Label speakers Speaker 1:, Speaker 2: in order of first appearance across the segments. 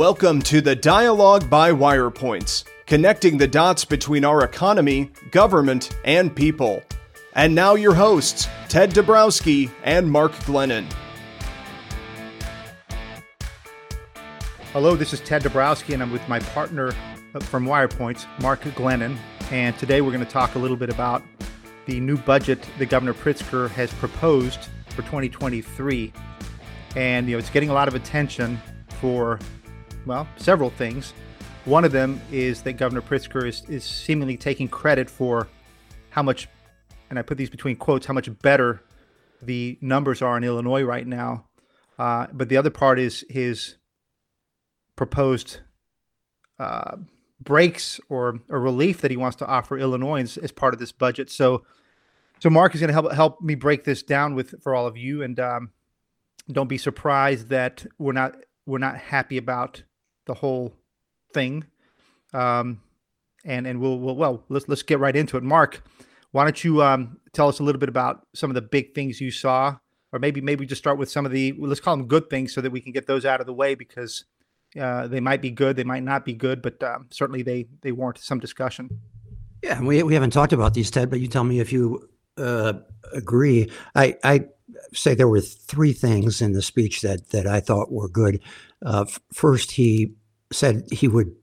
Speaker 1: Welcome to the Dialogue by Wirepoints, connecting the dots between our economy, government, and people. And now your hosts, Ted Dabrowski and Mark Glennon.
Speaker 2: Hello, this is Ted Dabrowski, and I'm with my partner from Wirepoints, Mark Glennon. And today we're going to talk a little bit about the new budget that Governor Pritzker has proposed for 2023. And, you know, it's getting a lot of attention for well, several things. One of them is that Governor Pritzker is, is seemingly taking credit for how much, and I put these between quotes, how much better the numbers are in Illinois right now. Uh, but the other part is his proposed uh, breaks or, or relief that he wants to offer Illinois as part of this budget. So, so Mark is going to help help me break this down with for all of you, and um, don't be surprised that we're not we're not happy about the whole thing. Um, and and we'll, we'll well let's let's get right into it. Mark, why don't you um, tell us a little bit about some of the big things you saw, or maybe maybe just start with some of the let's call them good things so that we can get those out of the way because uh, they might be good, they might not be good, but um, certainly they they warrant some discussion.
Speaker 3: Yeah, we we haven't talked about these, Ted, but you tell me if you uh, agree. I I say there were three things in the speech that that I thought were good. Uh, first, he said he would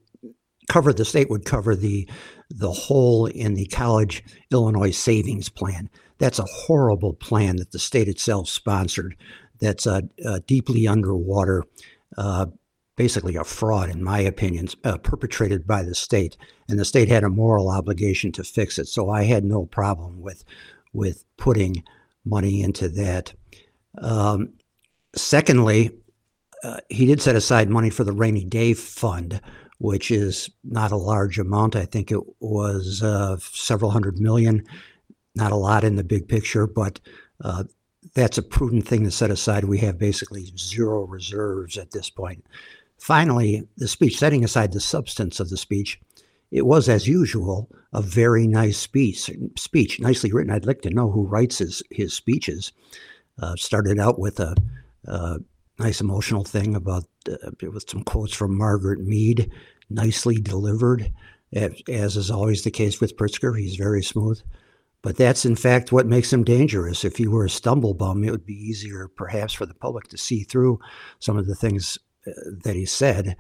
Speaker 3: cover the state would cover the the hole in the college Illinois savings plan. That's a horrible plan that the state itself sponsored. That's a, a deeply underwater, uh, basically a fraud, in my opinion, uh, perpetrated by the state, and the state had a moral obligation to fix it. So I had no problem with with putting money into that. Um, secondly, uh, he did set aside money for the rainy day fund, which is not a large amount. I think it was uh, several hundred million, not a lot in the big picture, but uh, that's a prudent thing to set aside. We have basically zero reserves at this point. Finally, the speech, setting aside the substance of the speech, it was, as usual, a very nice speech. Speech, nicely written. I'd like to know who writes his his speeches. Uh, started out with a, a nice emotional thing about uh, with some quotes from Margaret Mead, nicely delivered, as is always the case with Pritzker. He's very smooth. But that's in fact what makes him dangerous. If he were a stumble bum, it would be easier perhaps for the public to see through some of the things uh, that he said.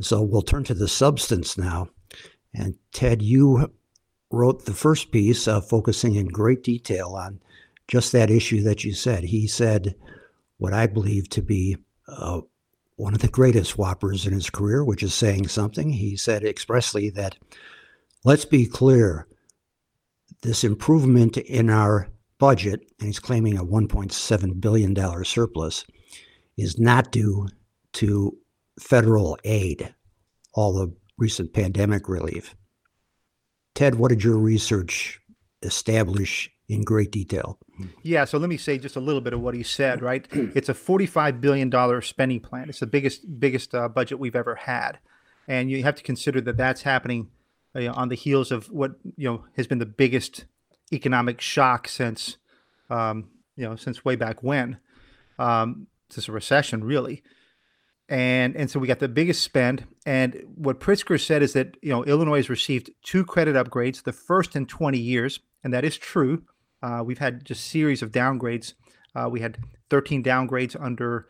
Speaker 3: So we'll turn to the substance now. And Ted, you wrote the first piece, uh, focusing in great detail on just that issue that you said. He said, what I believe to be uh, one of the greatest whoppers in his career, which is saying something. He said expressly that, let's be clear, this improvement in our budget, and he's claiming a $1.7 billion surplus, is not due to federal aid, all the recent pandemic relief. Ted, what did your research establish in great detail.
Speaker 2: Yeah, so let me say just a little bit of what he said. Right, it's a forty-five billion dollar spending plan. It's the biggest biggest uh, budget we've ever had, and you have to consider that that's happening uh, on the heels of what you know has been the biggest economic shock since um, you know since way back when, um, since a recession really. And and so we got the biggest spend. And what Pritzker said is that you know Illinois has received two credit upgrades, the first in 20 years, and that is true. Uh, we've had just series of downgrades. Uh, we had 13 downgrades under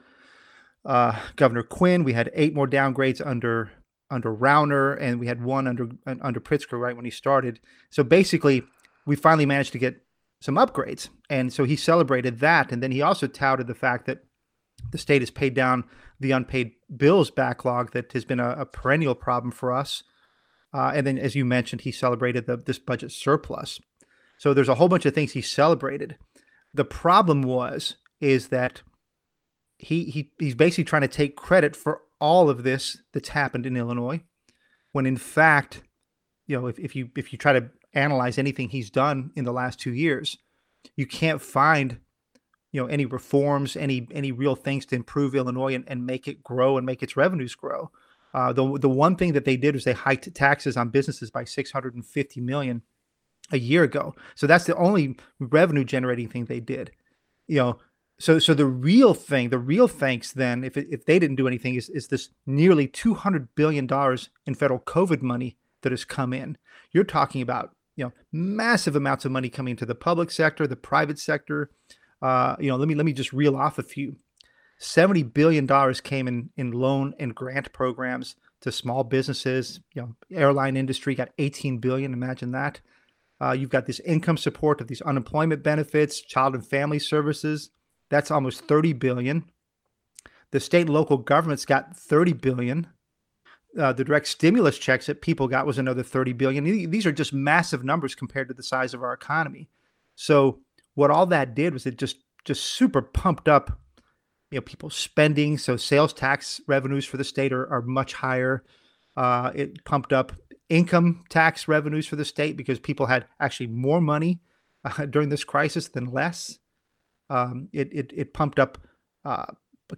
Speaker 2: uh, Governor Quinn. We had eight more downgrades under under Rauner, and we had one under under Pritzker right when he started. So basically, we finally managed to get some upgrades, and so he celebrated that. And then he also touted the fact that the state has paid down the unpaid bills backlog that has been a, a perennial problem for us. Uh, and then, as you mentioned, he celebrated the, this budget surplus. So there's a whole bunch of things he celebrated. The problem was is that he he he's basically trying to take credit for all of this that's happened in Illinois, when in fact, you know, if, if you if you try to analyze anything he's done in the last two years, you can't find you know any reforms, any any real things to improve Illinois and, and make it grow and make its revenues grow. Uh, the the one thing that they did was they hiked taxes on businesses by 650 million a year ago. So that's the only revenue generating thing they did. You know, So, so the real thing, the real thanks then, if if they didn't do anything, is is this nearly two hundred billion dollars in federal COVID money that has come in. You're talking about you know massive amounts of money coming into the public sector, the private sector. Uh, you know, let me let me just reel off a few. Seventy billion dollars came in in loan and grant programs to small businesses. You know, airline industry got eighteen billion. Imagine that. Uh, you've got this income support of these unemployment benefits, child and family services. That's almost 30 billion. The state and local governments got 30 billion. Uh, the direct stimulus checks that people got was another 30 billion. These are just massive numbers compared to the size of our economy. So what all that did was it just just super pumped up you know people spending so sales tax revenues for the state are, are much higher uh, it pumped up income tax revenues for the state because people had actually more money uh, during this crisis than less um, it, it, it pumped up uh,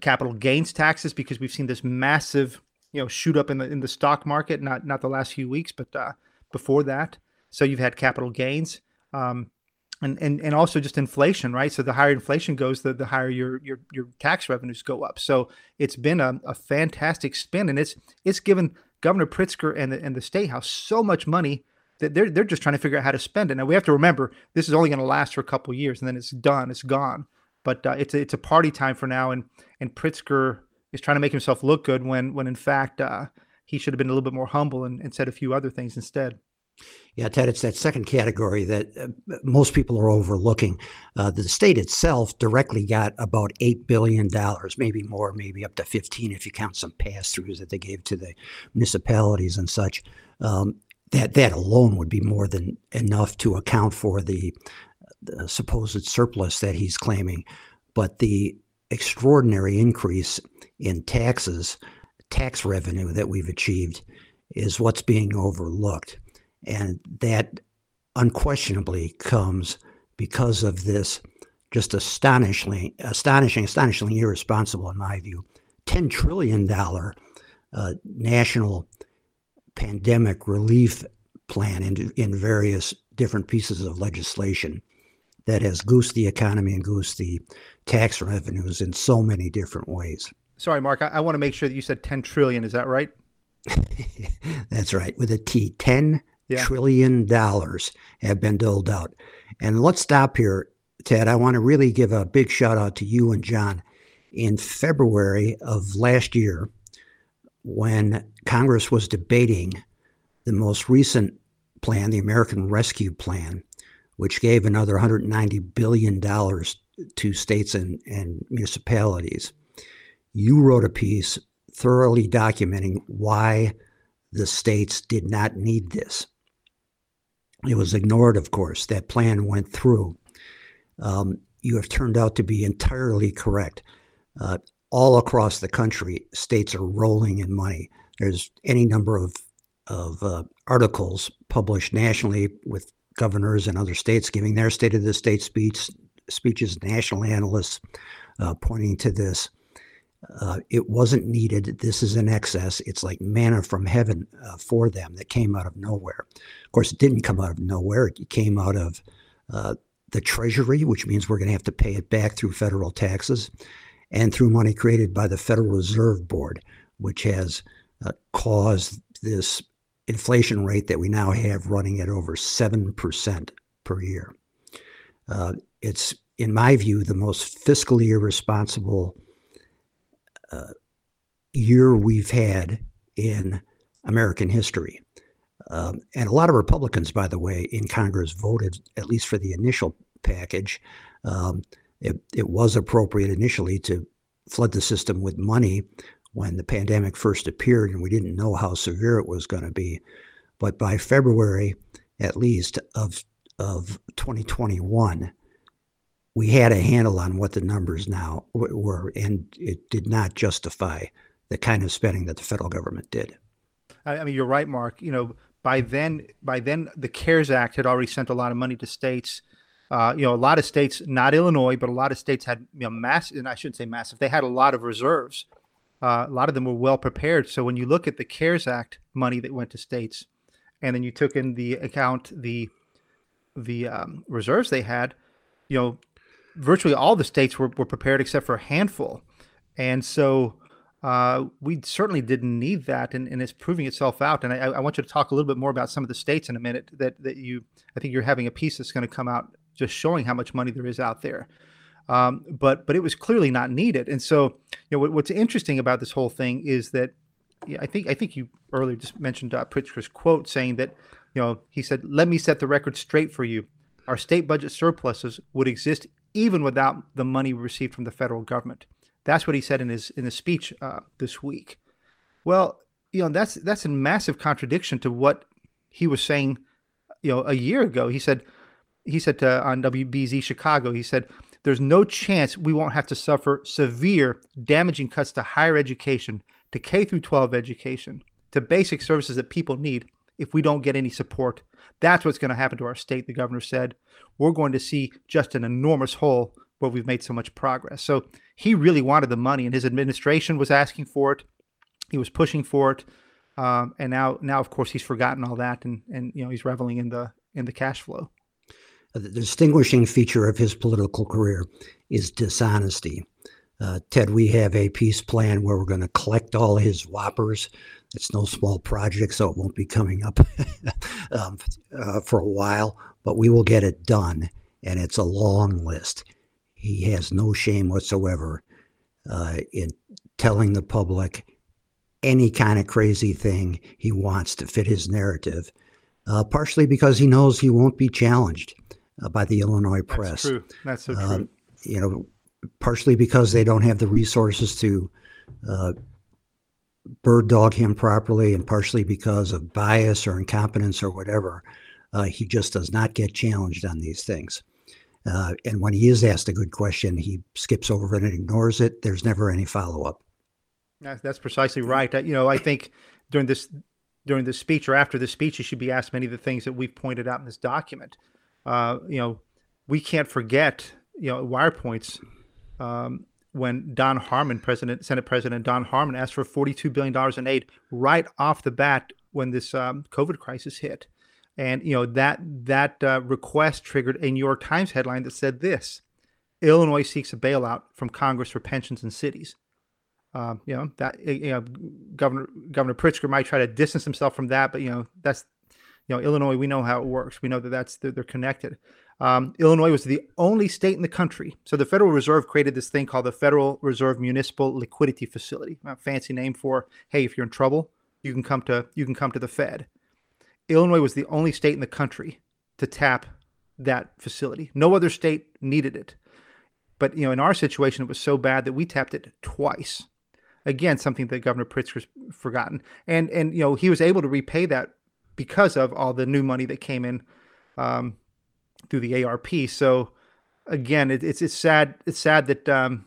Speaker 2: capital gains taxes because we've seen this massive, you know, shoot up in the in the stock market. Not not the last few weeks, but uh, before that. So you've had capital gains, um, and and and also just inflation, right? So the higher inflation goes, the the higher your your your tax revenues go up. So it's been a, a fantastic spin, and it's it's given Governor Pritzker and the and the state house so much money that they're they're just trying to figure out how to spend it. Now we have to remember this is only going to last for a couple years, and then it's done, it's gone. But uh, it's a, it's a party time for now, and and Pritzker is trying to make himself look good when when in fact uh, he should have been a little bit more humble and, and said a few other things instead.
Speaker 3: Yeah, Ted, it's that second category that uh, most people are overlooking. Uh, the state itself directly got about $8 billion, maybe more, maybe up to 15 if you count some pass throughs that they gave to the municipalities and such. Um, that that alone would be more than enough to account for the, the supposed surplus that he's claiming. But the extraordinary increase in taxes, tax revenue that we've achieved, is what's being overlooked, and that unquestionably comes because of this just astonishingly, astonishing, astonishingly irresponsible, in my view, ten trillion dollar uh, national pandemic relief plan in, in various different pieces of legislation that has goosed the economy and goosed the tax revenues in so many different ways.
Speaker 2: Sorry, Mark, I, I want to make sure that you said 10 trillion. Is that right?
Speaker 3: That's right, with a T. Ten yeah. trillion dollars have been doled out. And let's stop here, Ted. I want to really give a big shout out to you and John. In February of last year, when Congress was debating the most recent plan, the American Rescue Plan, which gave another $190 billion to states and, and municipalities. You wrote a piece thoroughly documenting why the states did not need this. It was ignored, of course. That plan went through. Um, you have turned out to be entirely correct. Uh, all across the country, states are rolling in money. There's any number of of uh, articles published nationally with governors and other states giving their state of the state speech speeches, national analysts uh, pointing to this. Uh, it wasn't needed. This is an excess. It's like manna from heaven uh, for them that came out of nowhere. Of course, it didn't come out of nowhere. It came out of uh, the Treasury, which means we're going to have to pay it back through federal taxes and through money created by the Federal Reserve Board, which has uh, caused this inflation rate that we now have running at over 7% per year. Uh, it's, in my view, the most fiscally irresponsible uh, year we've had in American history. Um, and a lot of Republicans, by the way, in Congress voted, at least for the initial package, um, it, it was appropriate initially to flood the system with money when the pandemic first appeared and we didn't know how severe it was going to be. But by February, at least, of, of 2021, we had a handle on what the numbers now were, and it did not justify the kind of spending that the federal government did.
Speaker 2: I mean, you're right, Mark. You know, by then, by then, the CARES Act had already sent a lot of money to states uh, you know, a lot of states, not Illinois, but a lot of states had you know massive, and I shouldn't say massive. They had a lot of reserves. Uh, a lot of them were well prepared. So when you look at the CARES Act money that went to states, and then you took in the account the the um, reserves they had, you know, virtually all the states were, were prepared except for a handful. And so uh, we certainly didn't need that, and, and it's proving itself out. And I, I, want you to talk a little bit more about some of the states in a minute that, that you, I think you're having a piece that's going to come out just showing how much money there is out there. Um, but but it was clearly not needed. And so you know what, what's interesting about this whole thing is that yeah, I think I think you earlier just mentioned uh, Pritzker's quote saying that you know he said, "Let me set the record straight for you. Our state budget surpluses would exist even without the money received from the federal government." That's what he said in his in his speech uh, this week. Well, you know that's that's a massive contradiction to what he was saying, you know, a year ago. He said he said to, on WBEZ Chicago, he said, "There's no chance we won't have to suffer severe, damaging cuts to higher education, to K through 12 education, to basic services that people need if we don't get any support. That's what's going to happen to our state." The governor said, "We're going to see just an enormous hole where we've made so much progress." So he really wanted the money, and his administration was asking for it. He was pushing for it, um, and now, now of course, he's forgotten all that, and and you know he's reveling in the in the cash flow.
Speaker 3: The distinguishing feature of his political career is dishonesty. Uh, Ted, we have a peace plan where we're going to collect all his whoppers. It's no small project, so it won't be coming up um, uh, for a while, but we will get it done. And it's a long list. He has no shame whatsoever uh, in telling the public any kind of crazy thing he wants to fit his narrative, uh, partially because he knows he won't be challenged uh, by the Illinois press.
Speaker 2: That's true. That's so um, true.
Speaker 3: you know, partially because they don't have the resources to uh, bird dog him properly, and partially because of bias or incompetence or whatever. Uh, he just does not get challenged on these things. Uh, and when he is asked a good question, he skips over it and ignores it. There's never any follow up.
Speaker 2: That's precisely right. You know, I think during this during this speech or after the speech, he should be asked many of the things that we've pointed out in this document. Uh, you know, we can't forget, you know, Wirepoints um, when Don Harmon, President, Senate President Don Harmon, asked for $42 billion in aid right off the bat when this um, COVID crisis hit and you know that that uh, request triggered a New York Times headline that said this: Illinois seeks a bailout from Congress for pensions in cities. Um, you know that you know Governor Governor Pritzker might try to distance himself from that, but you know that's you know Illinois. We know how it works. We know that that's they're, they're connected. Um, Illinois was the only state in the country. So the Federal Reserve created this thing called the Federal Reserve Municipal Liquidity Facility. A fancy name for hey, if you're in trouble, you can come to you can come to the Fed. Illinois was the only state in the country to tap that facility. No other state needed it. But you know, in our situation, it was so bad that we tapped it twice. Again, something that Governor Pritzker's forgotten, and and you know he was able to repay that because of all the new money that came in um, through the ARP. So again, it, it's it's sad. It's sad that um,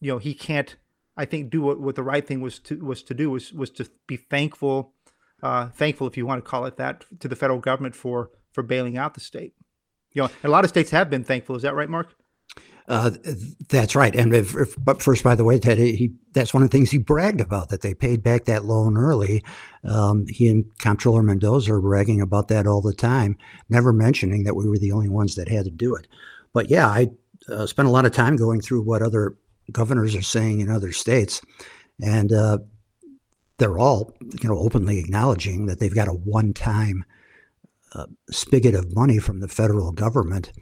Speaker 2: you know he can't. I think do what, what the right thing was to was to do was was to be thankful uh, thankful, if you want to call it that, to the federal government for for bailing out the state. You know, a lot of states have been thankful. Is that right, Mark?
Speaker 3: Uh, that's right. And if, if, but first, by the way, Ted, he that's one of the things he bragged about that they paid back that loan early. Um, he and Comptroller Mendoza are bragging about that all the time, never mentioning that we were the only ones that had to do it. But yeah, I uh, spent a lot of time going through what other governors are saying in other states, and uh, they're all you know openly acknowledging that they've got a one-time uh, spigot of money from the federal government,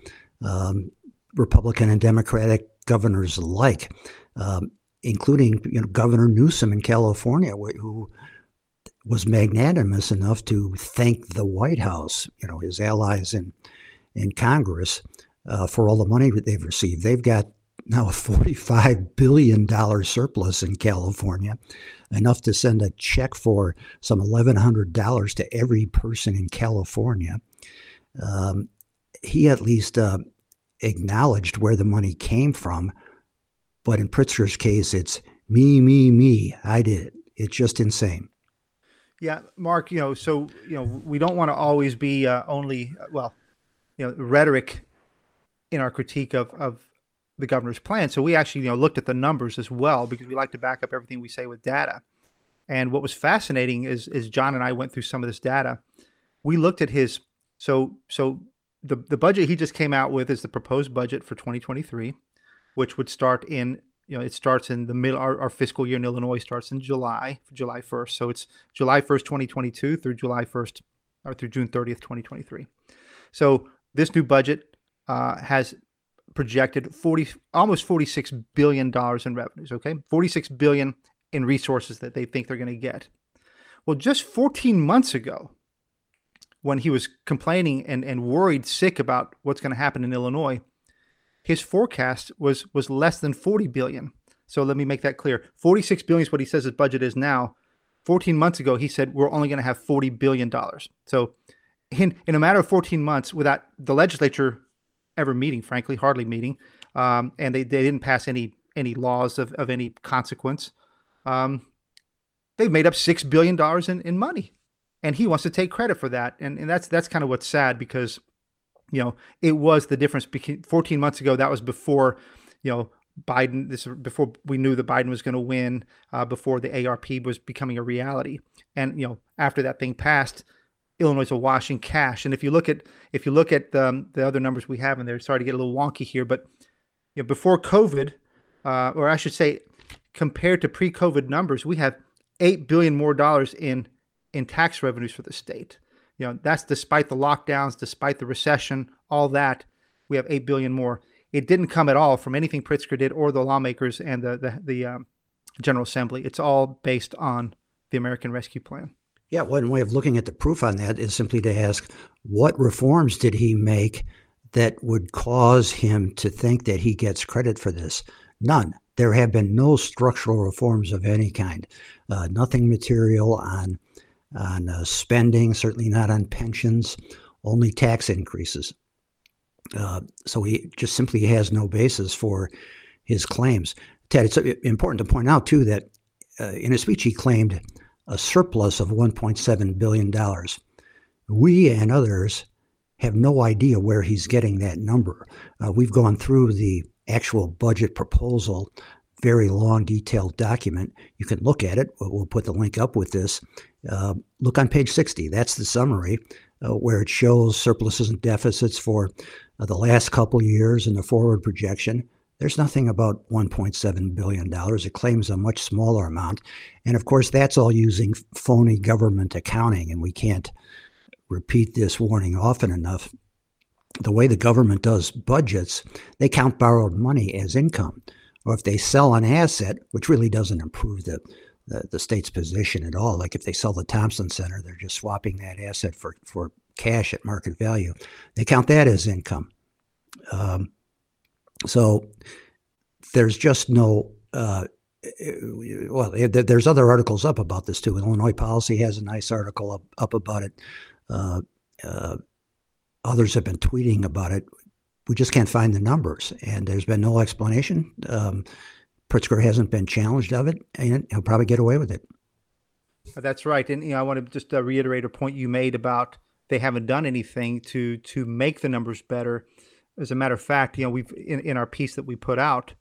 Speaker 3: um, Republican and Democratic governors alike, um, including you know Governor Newsom in California, who was magnanimous enough to thank the White House, you know, his allies in in Congress, uh, for all the money that they've received. They've got now a $45 billion surplus in California enough to send a check for some $1,100 to every person in California. Um, he at least uh, acknowledged where the money came from. But in Pritzker's case, it's me, me, me. I did it. It's just insane.
Speaker 2: Yeah, Mark, you know, so, you know, we don't want to always be uh, only, well, you know, rhetoric in our critique of, of the governor's plan. So we actually, you know, looked at the numbers as well because we like to back up everything we say with data. And what was fascinating is is John and I went through some of this data. We looked at his so so the the budget he just came out with is the proposed budget for 2023, which would start in you know it starts in the middle. Our, our fiscal year in Illinois starts in July, July 1st. So it's July 1st, 2022 through July 1st or through June 30th, 2023. So this new budget uh, has projected 40 almost 46 billion dollars in revenues okay 46 billion in resources that they think they're going to get well just 14 months ago when he was complaining and, and worried sick about what's going to happen in illinois his forecast was was less than 40 billion. So let me make that clear. 46 billion is what he says his budget is now. 14 months ago he said we're only going to have 40 billion dollars. So in, in a matter of 14 months without the legislature ever meeting, frankly, hardly meeting, um, and they, they didn't pass any any laws of, of any consequence. Um, they've made up six billion dollars in, in money, and he wants to take credit for that. And and that's that's kind of what's sad because, you know, it was the difference. Between 14 months ago, that was before, you know, Biden. This before we knew that Biden was going to win. Uh, before the ARP was becoming a reality, and you know, after that thing passed, Illinois is awash in cash. And if you look at if you look at um, the other numbers we have in there, sorry to get a little wonky here, but you know, before COVID, uh, or I should say, compared to pre-COVID numbers, we have eight billion more dollars in in tax revenues for the state. You know, that's despite the lockdowns, despite the recession, all that. We have eight billion more. It didn't come at all from anything Pritzker did or the lawmakers and the the, the um, General Assembly. It's all based on the American Rescue Plan.
Speaker 3: Yeah, one way of looking at the proof on that is simply to ask what reforms did he make that would cause him to think that he gets credit for this? None. There have been no structural reforms of any kind. Uh, nothing material on on uh, spending, certainly not on pensions. Only tax increases. Uh, so he just simply has no basis for his claims. Ted, it's important to point out too that uh, in a speech he claimed a surplus of $1.7 billion. We and others have no idea where he's getting that number. Uh, we've gone through the actual budget proposal, very long, detailed document. You can look at it. We'll put the link up with this. Uh, look on page 60. That's the summary uh, where it shows surpluses and deficits for uh, the last couple years and the forward projection. There's nothing about $1.7 billion. It claims a much smaller amount. And of course, that's all using phony government accounting, and we can't repeat this warning often enough. The way the government does budgets, they count borrowed money as income. Or if they sell an asset, which really doesn't improve the, the, the state's position at all, like if they sell the Thompson Center, they're just swapping that asset for, for cash at market value. They count that as income. Um, so there's just no. Uh, well, there's other articles up about this too. Illinois Policy has a nice article up, up about it. Uh, uh, others have been tweeting about it. We just can't find the numbers, and there's been no explanation. Um, Pritzker hasn't been challenged of it, and he'll probably get away with it.
Speaker 2: That's right, and you know, I want to just uh, reiterate a point you made about they haven't done anything to to make the numbers better. As a matter of fact, you know, we've in, in our piece that we put out,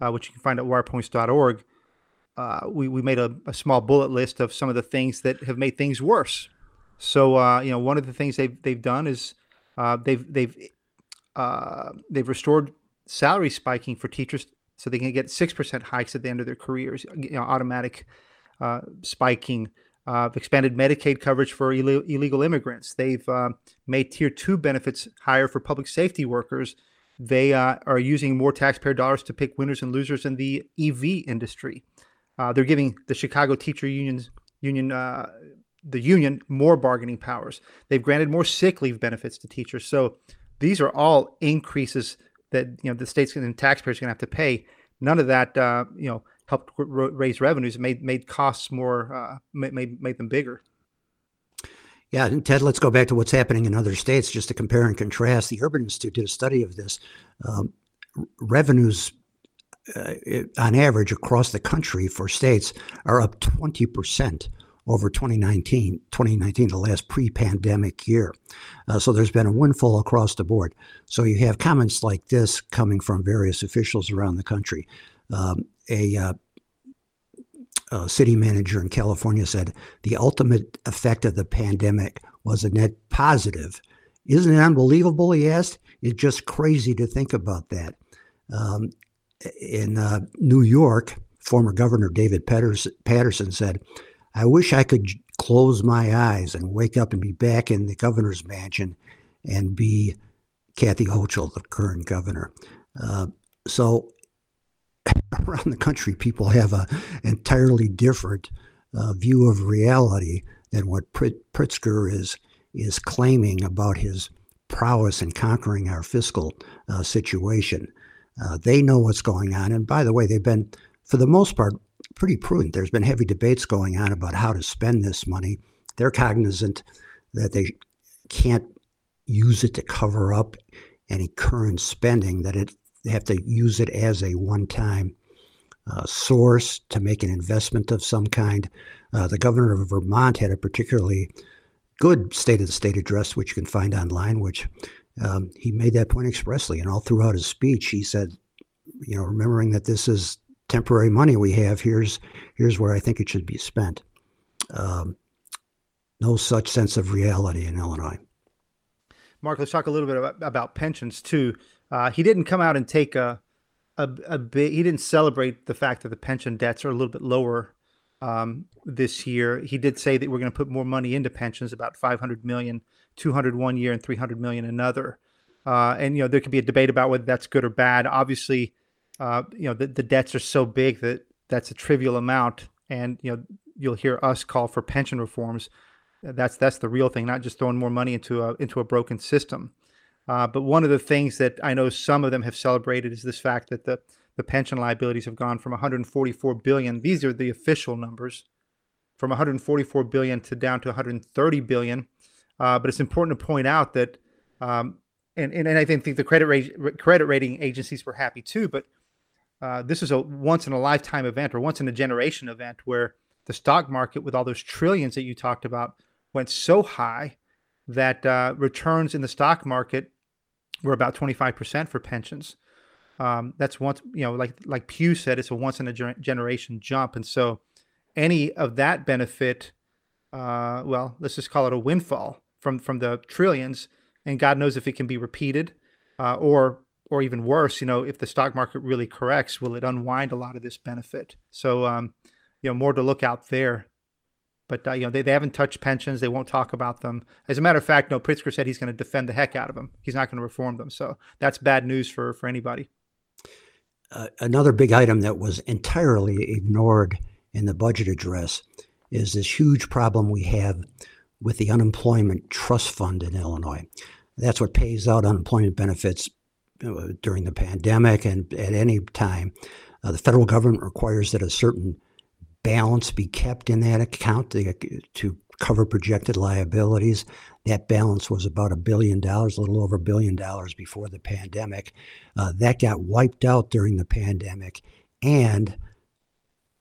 Speaker 2: uh, which you can find at wirepoints.org, uh, we, we made a, a, small bullet list of some of the things that have made things worse. So, uh, you know, one of the things they've, they've done is uh, they've, they've, uh, they've restored salary spiking for teachers so they can get 6% hikes at the end of their careers, you know, automatic uh, spiking uh, expanded Medicaid coverage for Ill- illegal immigrants. They've uh, made tier two benefits higher for public safety workers. They uh, are using more taxpayer dollars to pick winners and losers in the EV industry. Uh, they're giving the Chicago Teacher Unions Union uh, the union more bargaining powers. They've granted more sick leave benefits to teachers. So these are all increases that you know the states and taxpayers are going to have to pay. None of that, uh, you know, helped raise revenues, made made costs more, uh, made made them bigger.
Speaker 3: Yeah, and Ted, let's go back to what's happening in other states just to compare and contrast. The Urban Institute did a study of this. Um, revenues, uh, on average, across the country for states are up 20% over 2019, 2019, the last pre-pandemic year. Uh, so there's been a windfall across the board. So you have comments like this coming from various officials around the country. Um, a, uh, a city manager in California said the ultimate effect of the pandemic was a net positive Isn't it unbelievable? He asked. It's just crazy to think about that. Um, in uh, New York, former Governor David Paterson said, I wish I could close my eyes and wake up and be back in the governor's mansion and be Kathy Hochul, the current governor. Uh, so around the country, people have an entirely different uh, view of reality than what Pritzker is is claiming about his prowess in conquering our fiscal uh, situation. Uh, they know what's going on, and by the way, they've been, for the most part, pretty prudent. There's been heavy debates going on about how to spend this money. They're cognizant that they can't use it to cover up any current spending, that it they have to use it as a one-time uh, source to make an investment of some kind. Uh, the governor of Vermont had a particularly good State of the State address, which you can find online, which um, he made that point expressly. And all throughout his speech, he said, you know, remembering that this is temporary money we have, here's here's where I think it should be spent. Um, no such sense of reality in Illinois.
Speaker 2: Mark, let's talk a little bit about, about pensions too. Uh, he didn't come out and take a, a, a bit. He didn't celebrate the fact that the pension debts are a little bit lower um, this year. He did say that we're going to put more money into pensions, about 500 million, 200 one year and 300 million another. Uh, and you know there could be a debate about whether that's good or bad. Obviously, uh, you know the, the debts are so big that that's a trivial amount, and you know you'll hear us call for pension reforms. That's that's the real thing, not just throwing more money into a into a broken system. Uh, but one of the things that I know some of them have celebrated is this fact that the the pension liabilities have gone from 144 billion. These are the official numbers, from 144 billion to down to 130 billion. Uh, but it's important to point out that, um, and, and, and I think the credit rate, credit rating agencies were happy too. But uh, this is a once in a lifetime event or once in a generation event where the stock market, with all those trillions that you talked about, went so high that uh, returns in the stock market were about 25% for pensions. Um, that's once, you know, like like Pew said, it's a once in a generation jump, and so any of that benefit, uh, well, let's just call it a windfall from from the trillions, and God knows if it can be repeated, uh, or or even worse, you know, if the stock market really corrects, will it unwind a lot of this benefit? So, um, you know, more to look out there. But uh, you know, they, they haven't touched pensions. They won't talk about them. As a matter of fact, no, Pritzker said he's going to defend the heck out of them. He's not going to reform them. So that's bad news for for anybody.
Speaker 3: Uh, another big item that was entirely ignored in the budget address is this huge problem we have with the unemployment trust fund in Illinois. That's what pays out unemployment benefits during the pandemic and at any time. Uh, the federal government requires that a certain balance be kept in that account to, to cover projected liabilities. That balance was about a billion dollars, a little over a billion dollars before the pandemic. Uh, that got wiped out during the pandemic, and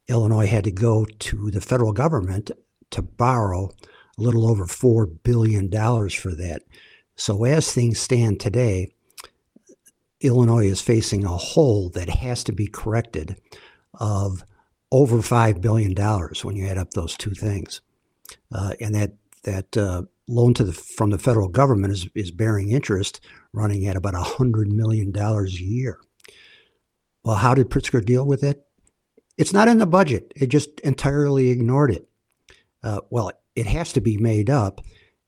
Speaker 3: Illinois had to go to the federal government to borrow a little over $4 billion for that. So, as things stand today, Illinois is facing a hole that has to be corrected of over $5 billion when you add up those two things. Uh, and that, that uh, loan to the, from the federal government is, is bearing interest running at about $100 million a year. Well, how did Pritzker deal with it? It's not in the budget. It just entirely ignored it. Uh, well, it has to be made up.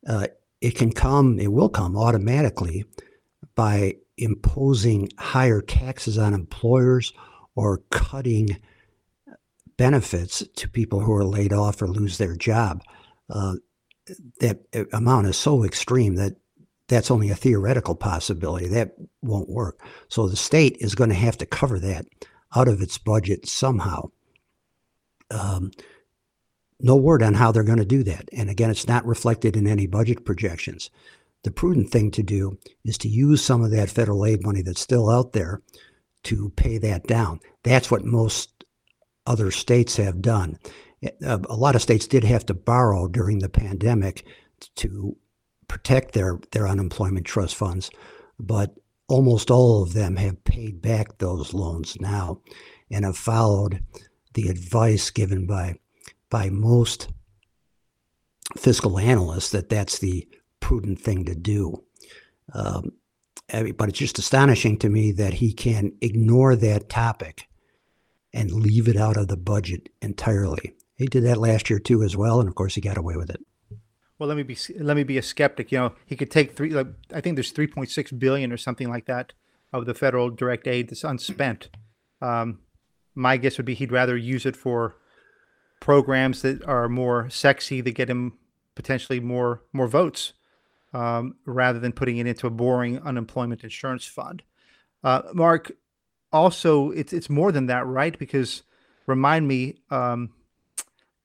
Speaker 3: Uh, it can come, it will come automatically by imposing higher taxes on employers or cutting benefits to people who are laid off or lose their job. Uh, that amount is so extreme that that's only a theoretical possibility. That won't work. So the state is going to have to cover that out of its budget somehow. Um, no word on how they're going to do that. And again, it's not reflected in any budget projections. The prudent thing to do is to use some of that federal aid money that's still out there to pay that down. That's what most other states have done. Uh, a lot of states did have to borrow during the pandemic to protect their, their unemployment trust funds, but almost all of them have paid back those loans now and have followed the advice given by by most fiscal analysts that that's the prudent thing to do. Um, but it's just astonishing to me that he can ignore that topic and leave it out of the budget entirely. He did that last year too, as well, and of course, he got away with it.
Speaker 2: Well, let me be let me be a skeptic. You know, he could take three. Like, I think there's 3.6 billion or something like that of the federal direct aid that's unspent. Um, my guess would be he'd rather use it for programs that are more sexy that get him potentially more more votes um, rather than putting it into a boring unemployment insurance fund. Uh, Mark, also it's it's more than that, right? Because remind me, um,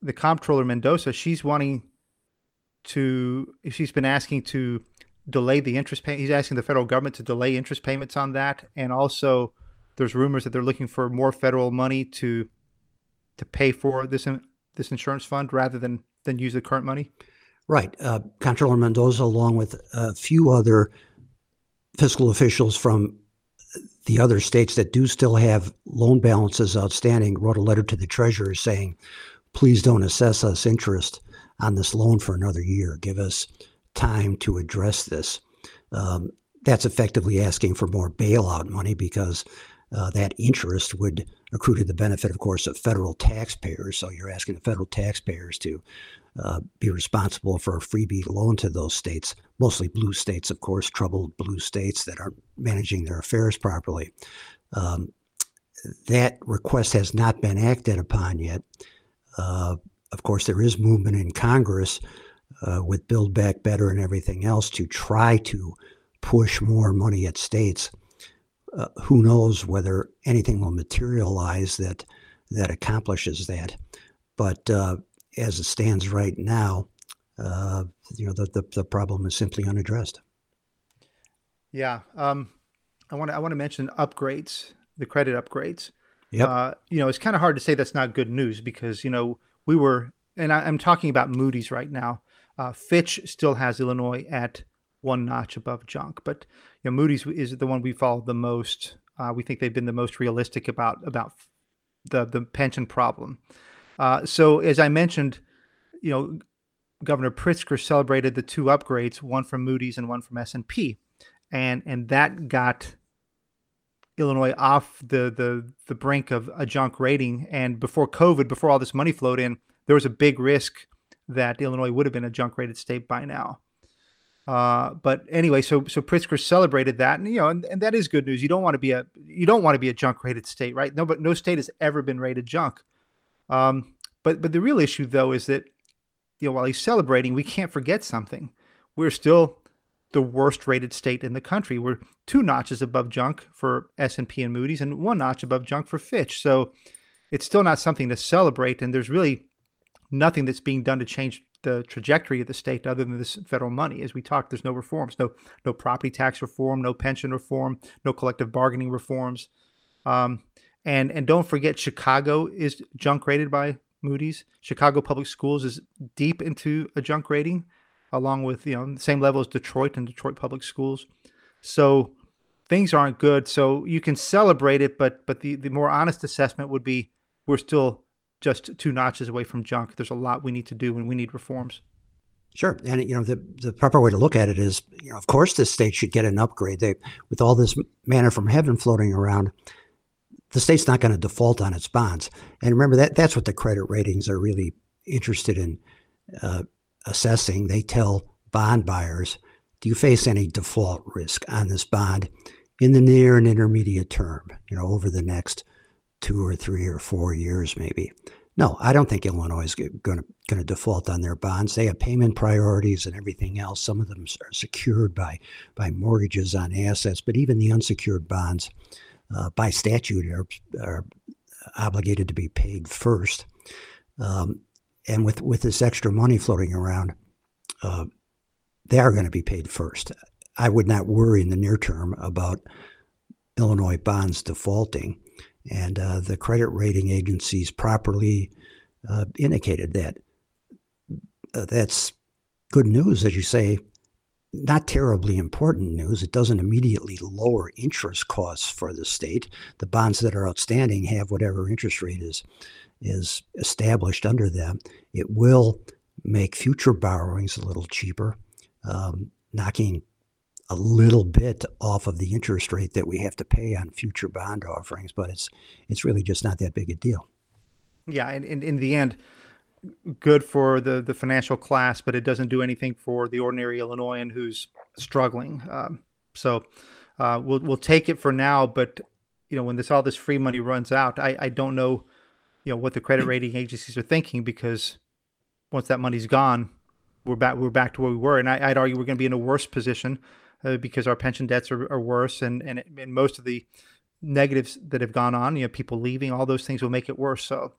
Speaker 2: the comptroller Mendoza, she's wanting to, she's been asking to delay the interest pay. He's asking the federal government to delay interest payments on that, and also there's rumors that they're looking for more federal money to to pay for this this insurance fund rather than than use the current money.
Speaker 3: Right. Uh, Comptroller Mendoza, along with a few other fiscal officials from the other states that do still have loan balances outstanding, wrote a letter to the treasurer saying, please don't assess us interest on this loan for another year. Give us time to address this. Um, that's effectively asking for more bailout money because uh, that interest would accrue to the benefit, of course, of federal taxpayers. So you're asking the federal taxpayers to uh, be responsible for a freebie loan to those states, mostly blue states, of course, troubled blue states that aren't managing their affairs properly. Um, that request has not been acted upon yet. Uh, of course, there is movement in Congress uh, with Build Back Better and everything else to try to push more money at states. Uh, who knows whether anything will materialize that that accomplishes that? But uh, as it stands right now, uh, you know, the, the, the, problem is simply unaddressed.
Speaker 2: Yeah. Um, I want to, I want to mention upgrades, the credit upgrades.
Speaker 3: Yep.
Speaker 2: Uh, you know, it's kind of hard to say that's not good news because, you know, we were, and I, am talking about Moody's right now. Uh, Fitch still has Illinois at one notch above junk, but you know, Moody's is the one we follow the most. Uh, we think they've been the most realistic about about the the pension problem. Uh, so as I mentioned, you know, Governor Pritzker celebrated the two upgrades, one from Moody's and one from S&P. And and that got Illinois off the the the brink of a junk rating. And before COVID, before all this money flowed in, there was a big risk that Illinois would have been a junk rated state by now. Uh, but anyway, so so Pritzker celebrated that, and you know, and, and that is good news. You don't want to be a you don't want to be a junk rated state, right? No, but no state has ever been rated junk. Um, but but the real issue though is that you know while he's celebrating, we can't forget something. We're still the worst rated state in the country. We're two notches above junk for S&P and Moody's and one notch above junk for Fitch. So it's still not something to celebrate and there's really nothing that's being done to change the trajectory of the state other than this federal money. As we talked, there's no reforms, no no property tax reform, no pension reform, no collective bargaining reforms. Um, and and don't forget, Chicago is junk rated by Moody's. Chicago Public Schools is deep into a junk rating, along with you know the same level as Detroit and Detroit Public Schools. So things aren't good. So you can celebrate it, but but the the more honest assessment would be we're still just two notches away from junk. There's a lot we need to do, and we need reforms.
Speaker 3: Sure, and you know the the proper way to look at it is, you know, of course, this state should get an upgrade. They, with all this manna from heaven floating around, the state's not going to default on its bonds. And remember that that's what the credit ratings are really interested in uh, assessing. They tell bond buyers, do you face any default risk on this bond in the near and intermediate term, you know, over the next two or three or four years, maybe? No, I don't think Illinois is going to going to default on their bonds. They have payment priorities and everything else. Some of them are secured by by mortgages on assets, but even the unsecured bonds uh, by statute are, are obligated to be paid first. Um, and with, with this extra money floating around, uh, they are going to be paid first. I would not worry in the near term about Illinois bonds defaulting. And uh, the credit rating agencies properly uh, indicated that. Uh, that's good news, as you say, not terribly important news. It doesn't immediately lower interest costs for the state. The bonds that are outstanding have whatever interest rate is is established under them. It will make future borrowings a little cheaper, um, knocking a little bit off of the interest rate that we have to pay on future bond offerings, but it's it's really just not that big a deal.
Speaker 2: Yeah, and, in the end, good for the the financial class, but it doesn't do anything for the ordinary Illinoisan who's struggling. Um, so uh, we'll we'll take it for now, but you know when this all this free money runs out, I I don't know, you know what the credit rating agencies are thinking because once that money's gone, we're back we're back to where we were, and I, would argue we're going to be in a worse position uh, because our pension debts are, are worse, and, and and most of the negatives that have gone on, you know, people leaving, all those things will make it worse. So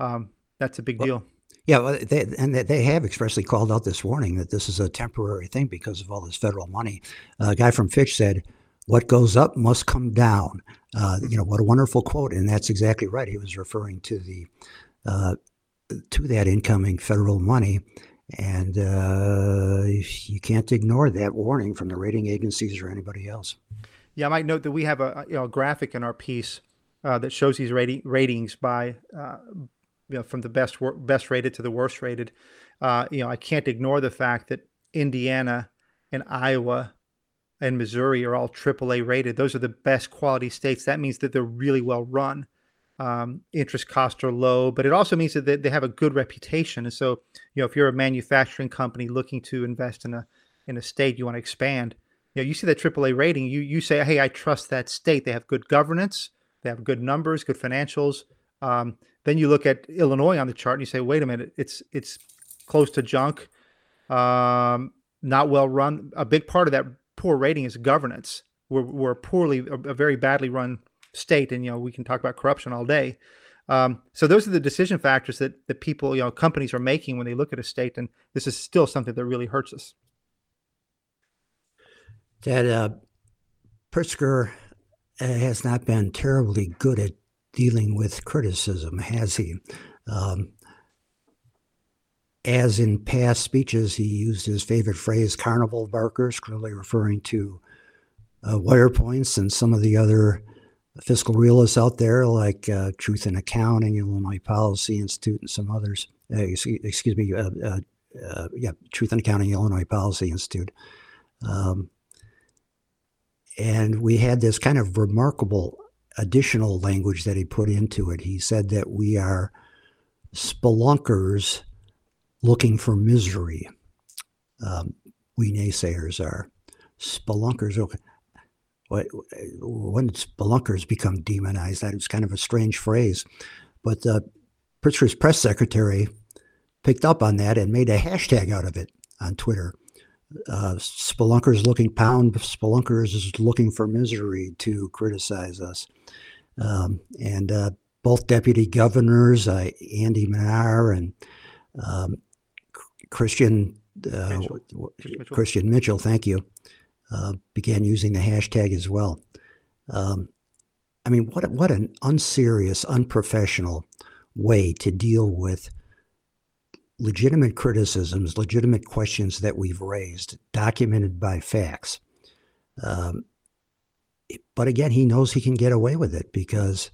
Speaker 2: um, that's a big
Speaker 3: well,
Speaker 2: deal.
Speaker 3: Yeah, well, they, and they have expressly called out this warning that this is a temporary thing because of all this federal money. Uh, a guy from Fitch said, "What goes up must come down." Uh, you know, what a wonderful quote, and that's exactly right. He was referring to the uh, to that incoming federal money, and uh, you can't ignore that warning from the rating agencies or anybody else.
Speaker 2: Yeah, I might note that we have a, you know, a graphic in our piece uh, that shows these rating, ratings by uh, you know from the best best rated to the worst rated. Uh, you know, I can't ignore the fact that Indiana and Iowa and Missouri are all AAA rated. Those are the best quality states. That means that they're really well run um, interest costs are low, but it also means that they, have a good reputation. And so, you know, if you're a manufacturing company looking to invest in a in a state, you want to expand. You know, you see that AAA rating, you you say, hey, I trust that state. They have good governance, they have good numbers, good financials. Um, then you look at Illinois on the chart and you say, wait a minute, it's it's close to junk, um, not well run. A big part of that poor rating is governance. We're, we're poorly, a, a very badly run state, and you know we can talk about corruption all day. Um, so those are the decision factors that that people, you know, companies are making when they look at a state, and this is still something that really hurts us.
Speaker 3: That uh, Pritzker uh, has not been terribly good at dealing with criticism, has he? Um, as in past speeches, he used his favorite phrase, carnival barkers, clearly referring to uh, Wirepoints and some of the other fiscal realists out there like uh, Truth in Accounting, Illinois Policy Institute, and some others. Uh, excuse, me, uh, uh, uh, yeah, Truth in Accounting, Illinois Policy Institute. Um, and we had this kind of remarkable additional language that he put into it. He said that we are spelunkers looking for misery. Um, we naysayers are spelunkers when spelunkers become demonized, that is kind of a strange phrase. But uh, Pritzker's press secretary picked up on that and made a hashtag out of it on Twitter. Uh, spelunkers looking pound, spelunkers is looking for misery to criticize us. Um, and uh, both deputy governors, uh, Andy Manar and um, Christian uh, Mitchell. Christian Mitchell, thank you, uh, began using the hashtag as well. Um, I mean, what what an unserious, unprofessional way to deal with legitimate criticisms, legitimate questions that we've raised, documented by facts. Um, but again, he knows he can get away with it because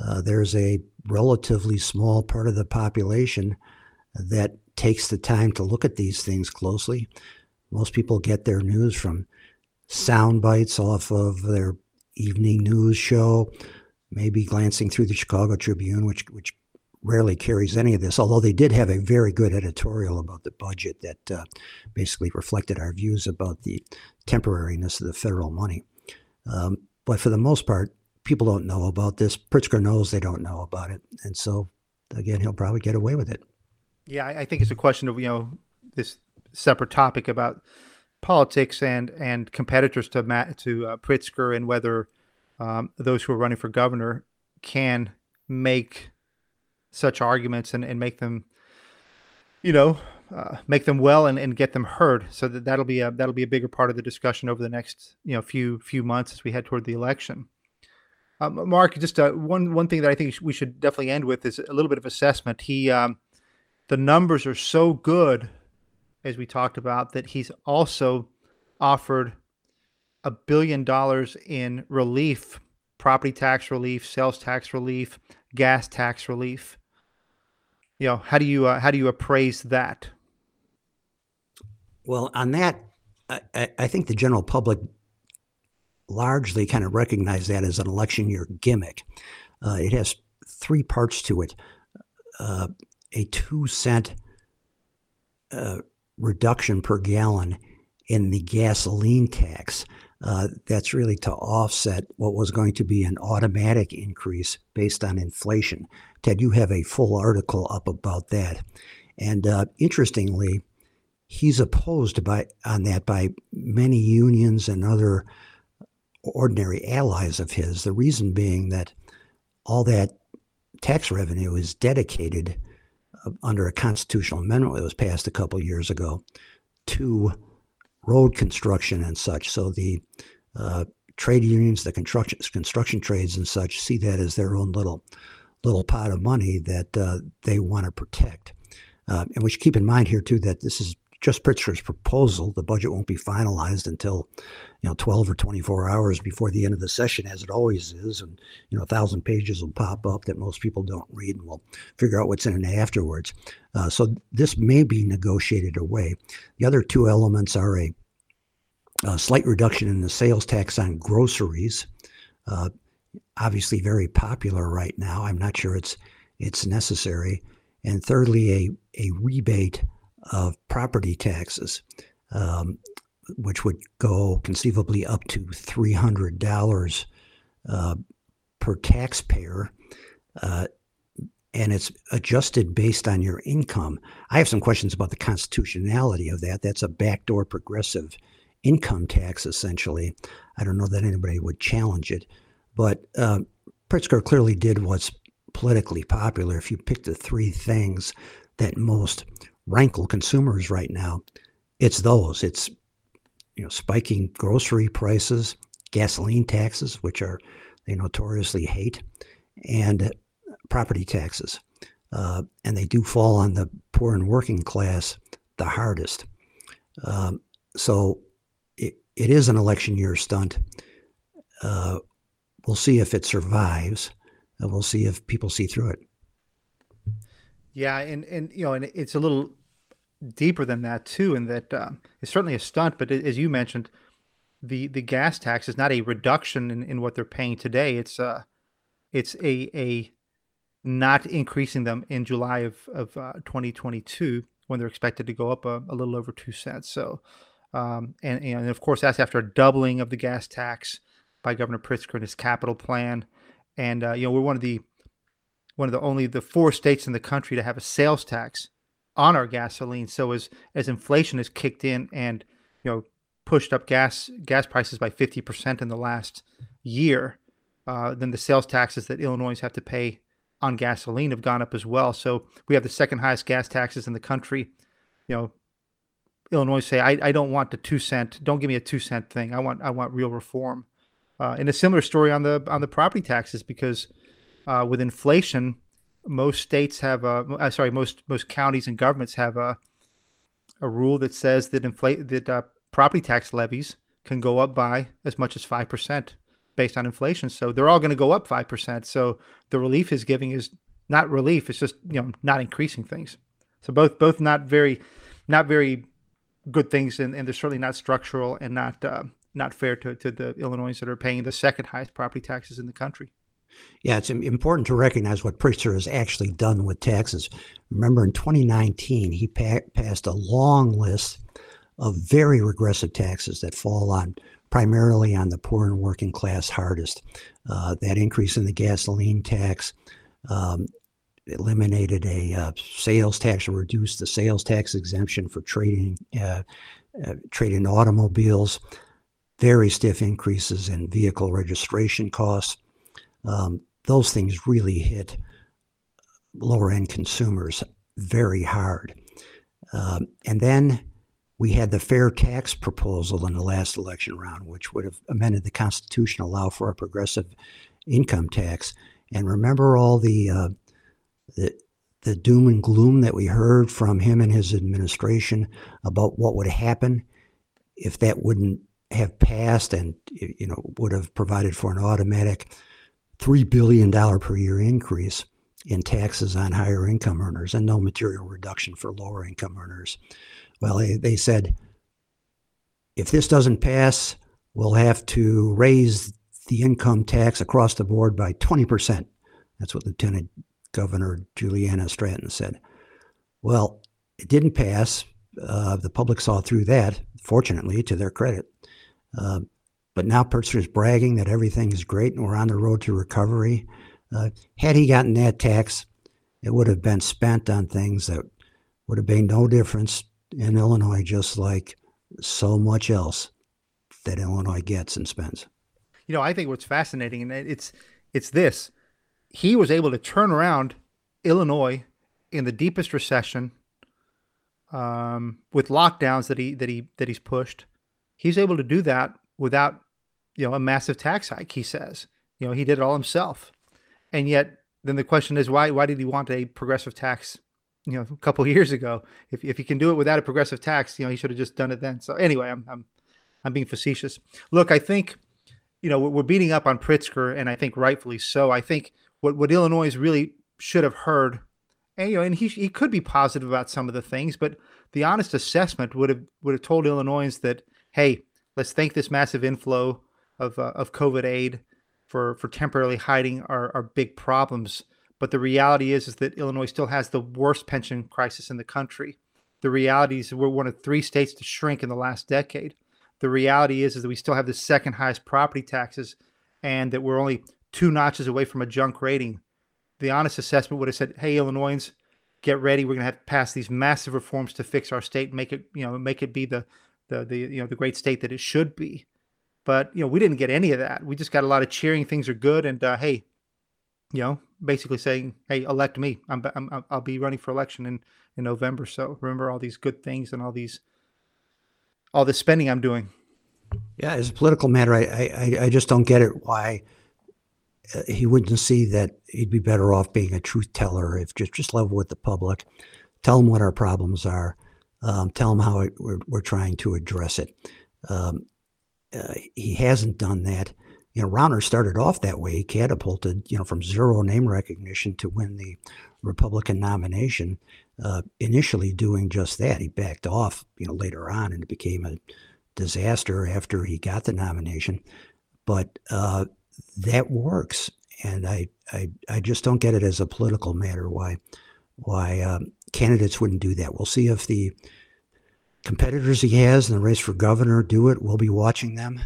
Speaker 3: uh, there's a relatively small part of the population that takes the time to look at these things closely. Most people get their news from sound bites off of their evening news show, maybe glancing through the Chicago Tribune, which which rarely carries any of this. Although they did have a very good editorial about the budget that uh, basically reflected our views about the temporariness of the federal money. Um, but for the most part, people don't know about this. Pritzker knows they don't know about it, and so again, he'll probably get away with it.
Speaker 2: Yeah, I think it's a question of you know this separate topic about politics and and competitors to Matt, to uh, Pritzker and whether um, those who are running for governor can make such arguments and, and make them, you know, uh, make them well and, and get them heard. So that that'll be a that'll be a bigger part of the discussion over the next you know few few months as we head toward the election. Um, Mark, just uh, one one thing that I think we should definitely end with is a little bit of assessment. He, um, the numbers are so good as we talked about, that he's also offered a billion dollars in relief, property tax relief, sales tax relief, gas tax relief. You know, how do you uh, how do you appraise that?
Speaker 3: Well, on that, I, I think the general public largely kind of recognize that as an election year gimmick. Uh, it has three parts to it uh, a two cent uh, reduction per gallon in the gasoline tax. Uh, that's really to offset what was going to be an automatic increase based on inflation. Ted, you have a full article up about that. And uh, interestingly, he's opposed by on that by many unions and other ordinary allies of his. The reason being that all that tax revenue is dedicated under a constitutional amendment that was passed a couple years ago to road construction and such. So the uh, trade unions, the construction construction trades and such see that as their own little little pot of money that uh, they want to protect. Uh, and we should keep in mind here too that this is just Pritzker's proposal. The budget won't be finalized until, you know, 12 or 24 hours before the end of the session, as it always is. And, you know, a thousand pages will pop up that most people don't read and we'll figure out what's in it afterwards. Uh, so this may be negotiated away. The other two elements are a, a slight reduction in the sales tax on groceries. Uh, obviously very popular right now. I'm not sure it's it's necessary. And thirdly, a, a rebate of property taxes, um, which would go conceivably up to $300 uh, per taxpayer. Uh, and it's adjusted based on your income. I have some questions about the constitutionality of that. That's a backdoor progressive income tax, essentially. I don't know that anybody would challenge it. But uh, Pritzker clearly did what's politically popular. If you pick the three things that most rankle consumers right now, it's those. It's you know spiking grocery prices, gasoline taxes, which are they notoriously hate, and property taxes. Uh, and they do fall on the poor and working class the hardest. Um, so it, it is an election year stunt. Uh, we'll see if it survives, we'll see if people see through it.
Speaker 2: Yeah, and and you know, and it's a little deeper than that too, in that um, it's certainly a stunt. But as you mentioned, the the gas tax is not a reduction in, in what they're paying today. It's uh, it's a a not increasing them in July of of uh, 2022 when they're expected to go up a, a little over two cents. So, um, and and of course that's after a doubling of the gas tax by Governor Pritzker in his capital plan. And uh, you know, we're one of the one of the only the four states in the country to have a sales tax on our gasoline. So as as inflation has kicked in and you know pushed up gas gas prices by fifty percent in the last year, uh, then the sales taxes that Illinois have to pay on gasoline have gone up as well. So we have the second highest gas taxes in the country. You know, Illinois say I, I don't want the two cent. Don't give me a two cent thing. I want I want real reform. Uh, and a similar story on the on the property taxes because uh, with inflation, most states have a uh, sorry most most counties and governments have a a rule that says that inflate that uh, property tax levies can go up by as much as five percent based on inflation. So they're all going to go up five percent. So the relief is giving is not relief; it's just you know not increasing things. So both both not very not very good things, and, and they're certainly not structural and not uh, not fair to, to the Illinois that are paying the second highest property taxes in the country.
Speaker 3: Yeah, it's important to recognize what Pritzker has actually done with taxes. Remember, in 2019, he pa- passed a long list of very regressive taxes that fall on primarily on the poor and working class hardest. Uh, that increase in the gasoline tax um, eliminated a uh, sales tax or reduced the sales tax exemption for trading uh, uh trading automobiles very stiff increases in vehicle registration costs. Um, those things really hit lower end consumers very hard. Um, and then we had the fair tax proposal in the last election round, which would have amended the Constitution, allow for a progressive income tax. And remember all the, uh, the the doom and gloom that we heard from him and his administration about what would happen if that wouldn't have passed and you know would have provided for an automatic three billion dollar per year increase in taxes on higher income earners and no material reduction for lower income earners. Well, they, they said if this doesn't pass, we'll have to raise the income tax across the board by 20%. That's what Lieutenant Governor Juliana Stratton said. Well, it didn't pass. Uh, the public saw through that, fortunately, to their credit. Uh, but now Pritzker's bragging that everything is great and we're on the road to recovery. Uh, had he gotten that tax, it would have been spent on things that would have made no difference in Illinois, just like so much else that Illinois gets and spends.
Speaker 2: You know, I think what's fascinating, and it's it's this: he was able to turn around Illinois in the deepest recession, um, with lockdowns that he that he that he's pushed. He's able to do that without, you know, a massive tax hike. He says, you know, he did it all himself, and yet then the question is why why did he want a progressive tax you know a couple years ago? If, if he can do it without a progressive tax you know he should have just done it then. So anyway i'm i'm, I'm being facetious. Look i think you know we're beating up on pritzker and i think rightfully so. I think what, what illinois really should have heard and you know and he, he could be positive about some of the things but the honest assessment would have would have told illinois that hey let's thank this massive inflow of, uh, of covid aid for for temporarily hiding our, our big problems. But the reality is is that Illinois still has the worst pension crisis in the country. The reality is we're one of three states to shrink in the last decade. The reality is is that we still have the second highest property taxes, and that we're only two notches away from a junk rating. The honest assessment would have said, "Hey, Illinoisans, get ready. We're going to have to pass these massive reforms to fix our state, make it you know make it be the the the you know the great state that it should be." But you know, we didn't get any of that. We just got a lot of cheering. Things are good, and uh, hey, you know, basically saying, "Hey, elect me. I'm, I'm I'll be running for election in in November." So remember all these good things and all these all the spending I'm doing.
Speaker 3: Yeah, as a political matter, I I, I just don't get it why uh, he wouldn't see that he'd be better off being a truth teller if just just level with the public, tell them what our problems are, um, tell them how it, we're we're trying to address it. Um, uh, he hasn't done that. You know, Rauner started off that way. He catapulted, you know, from zero name recognition to win the Republican nomination. Uh, initially, doing just that, he backed off, you know, later on, and it became a disaster after he got the nomination. But uh, that works, and I, I, I just don't get it as a political matter why, why um, candidates wouldn't do that. We'll see if the competitors he has in the race for governor do it. We'll be watching them,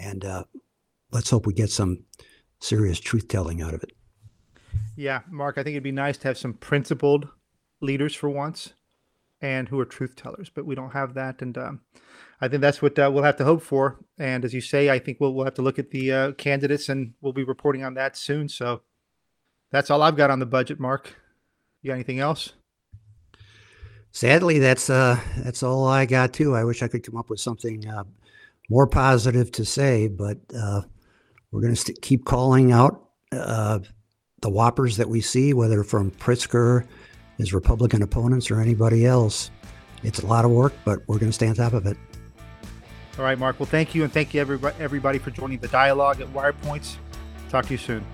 Speaker 3: and uh, let's hope we get some serious truth telling out of it.
Speaker 2: Yeah, Mark, I think it'd be nice to have some principled leaders for once, and who are truth tellers. But we don't have that, and um, I think that's what uh, we'll have to hope for. And as you say, I think we'll we'll have to look at the uh, candidates, and we'll be reporting on that soon. So that's all I've got on the budget, Mark. You got anything else?
Speaker 3: sadly, that's uh, that's all I got too. I wish I could come up with something uh, more positive to say, but uh, we're going to st- keep calling out uh, the whoppers that we see, whether from Pritzker, his Republican opponents, or anybody else. It's a lot of work, but we're going to stay on top of it.
Speaker 2: All right, Mark. Well, thank you, and thank you everybody, everybody for joining the dialogue at Wirepoints. Talk to you soon.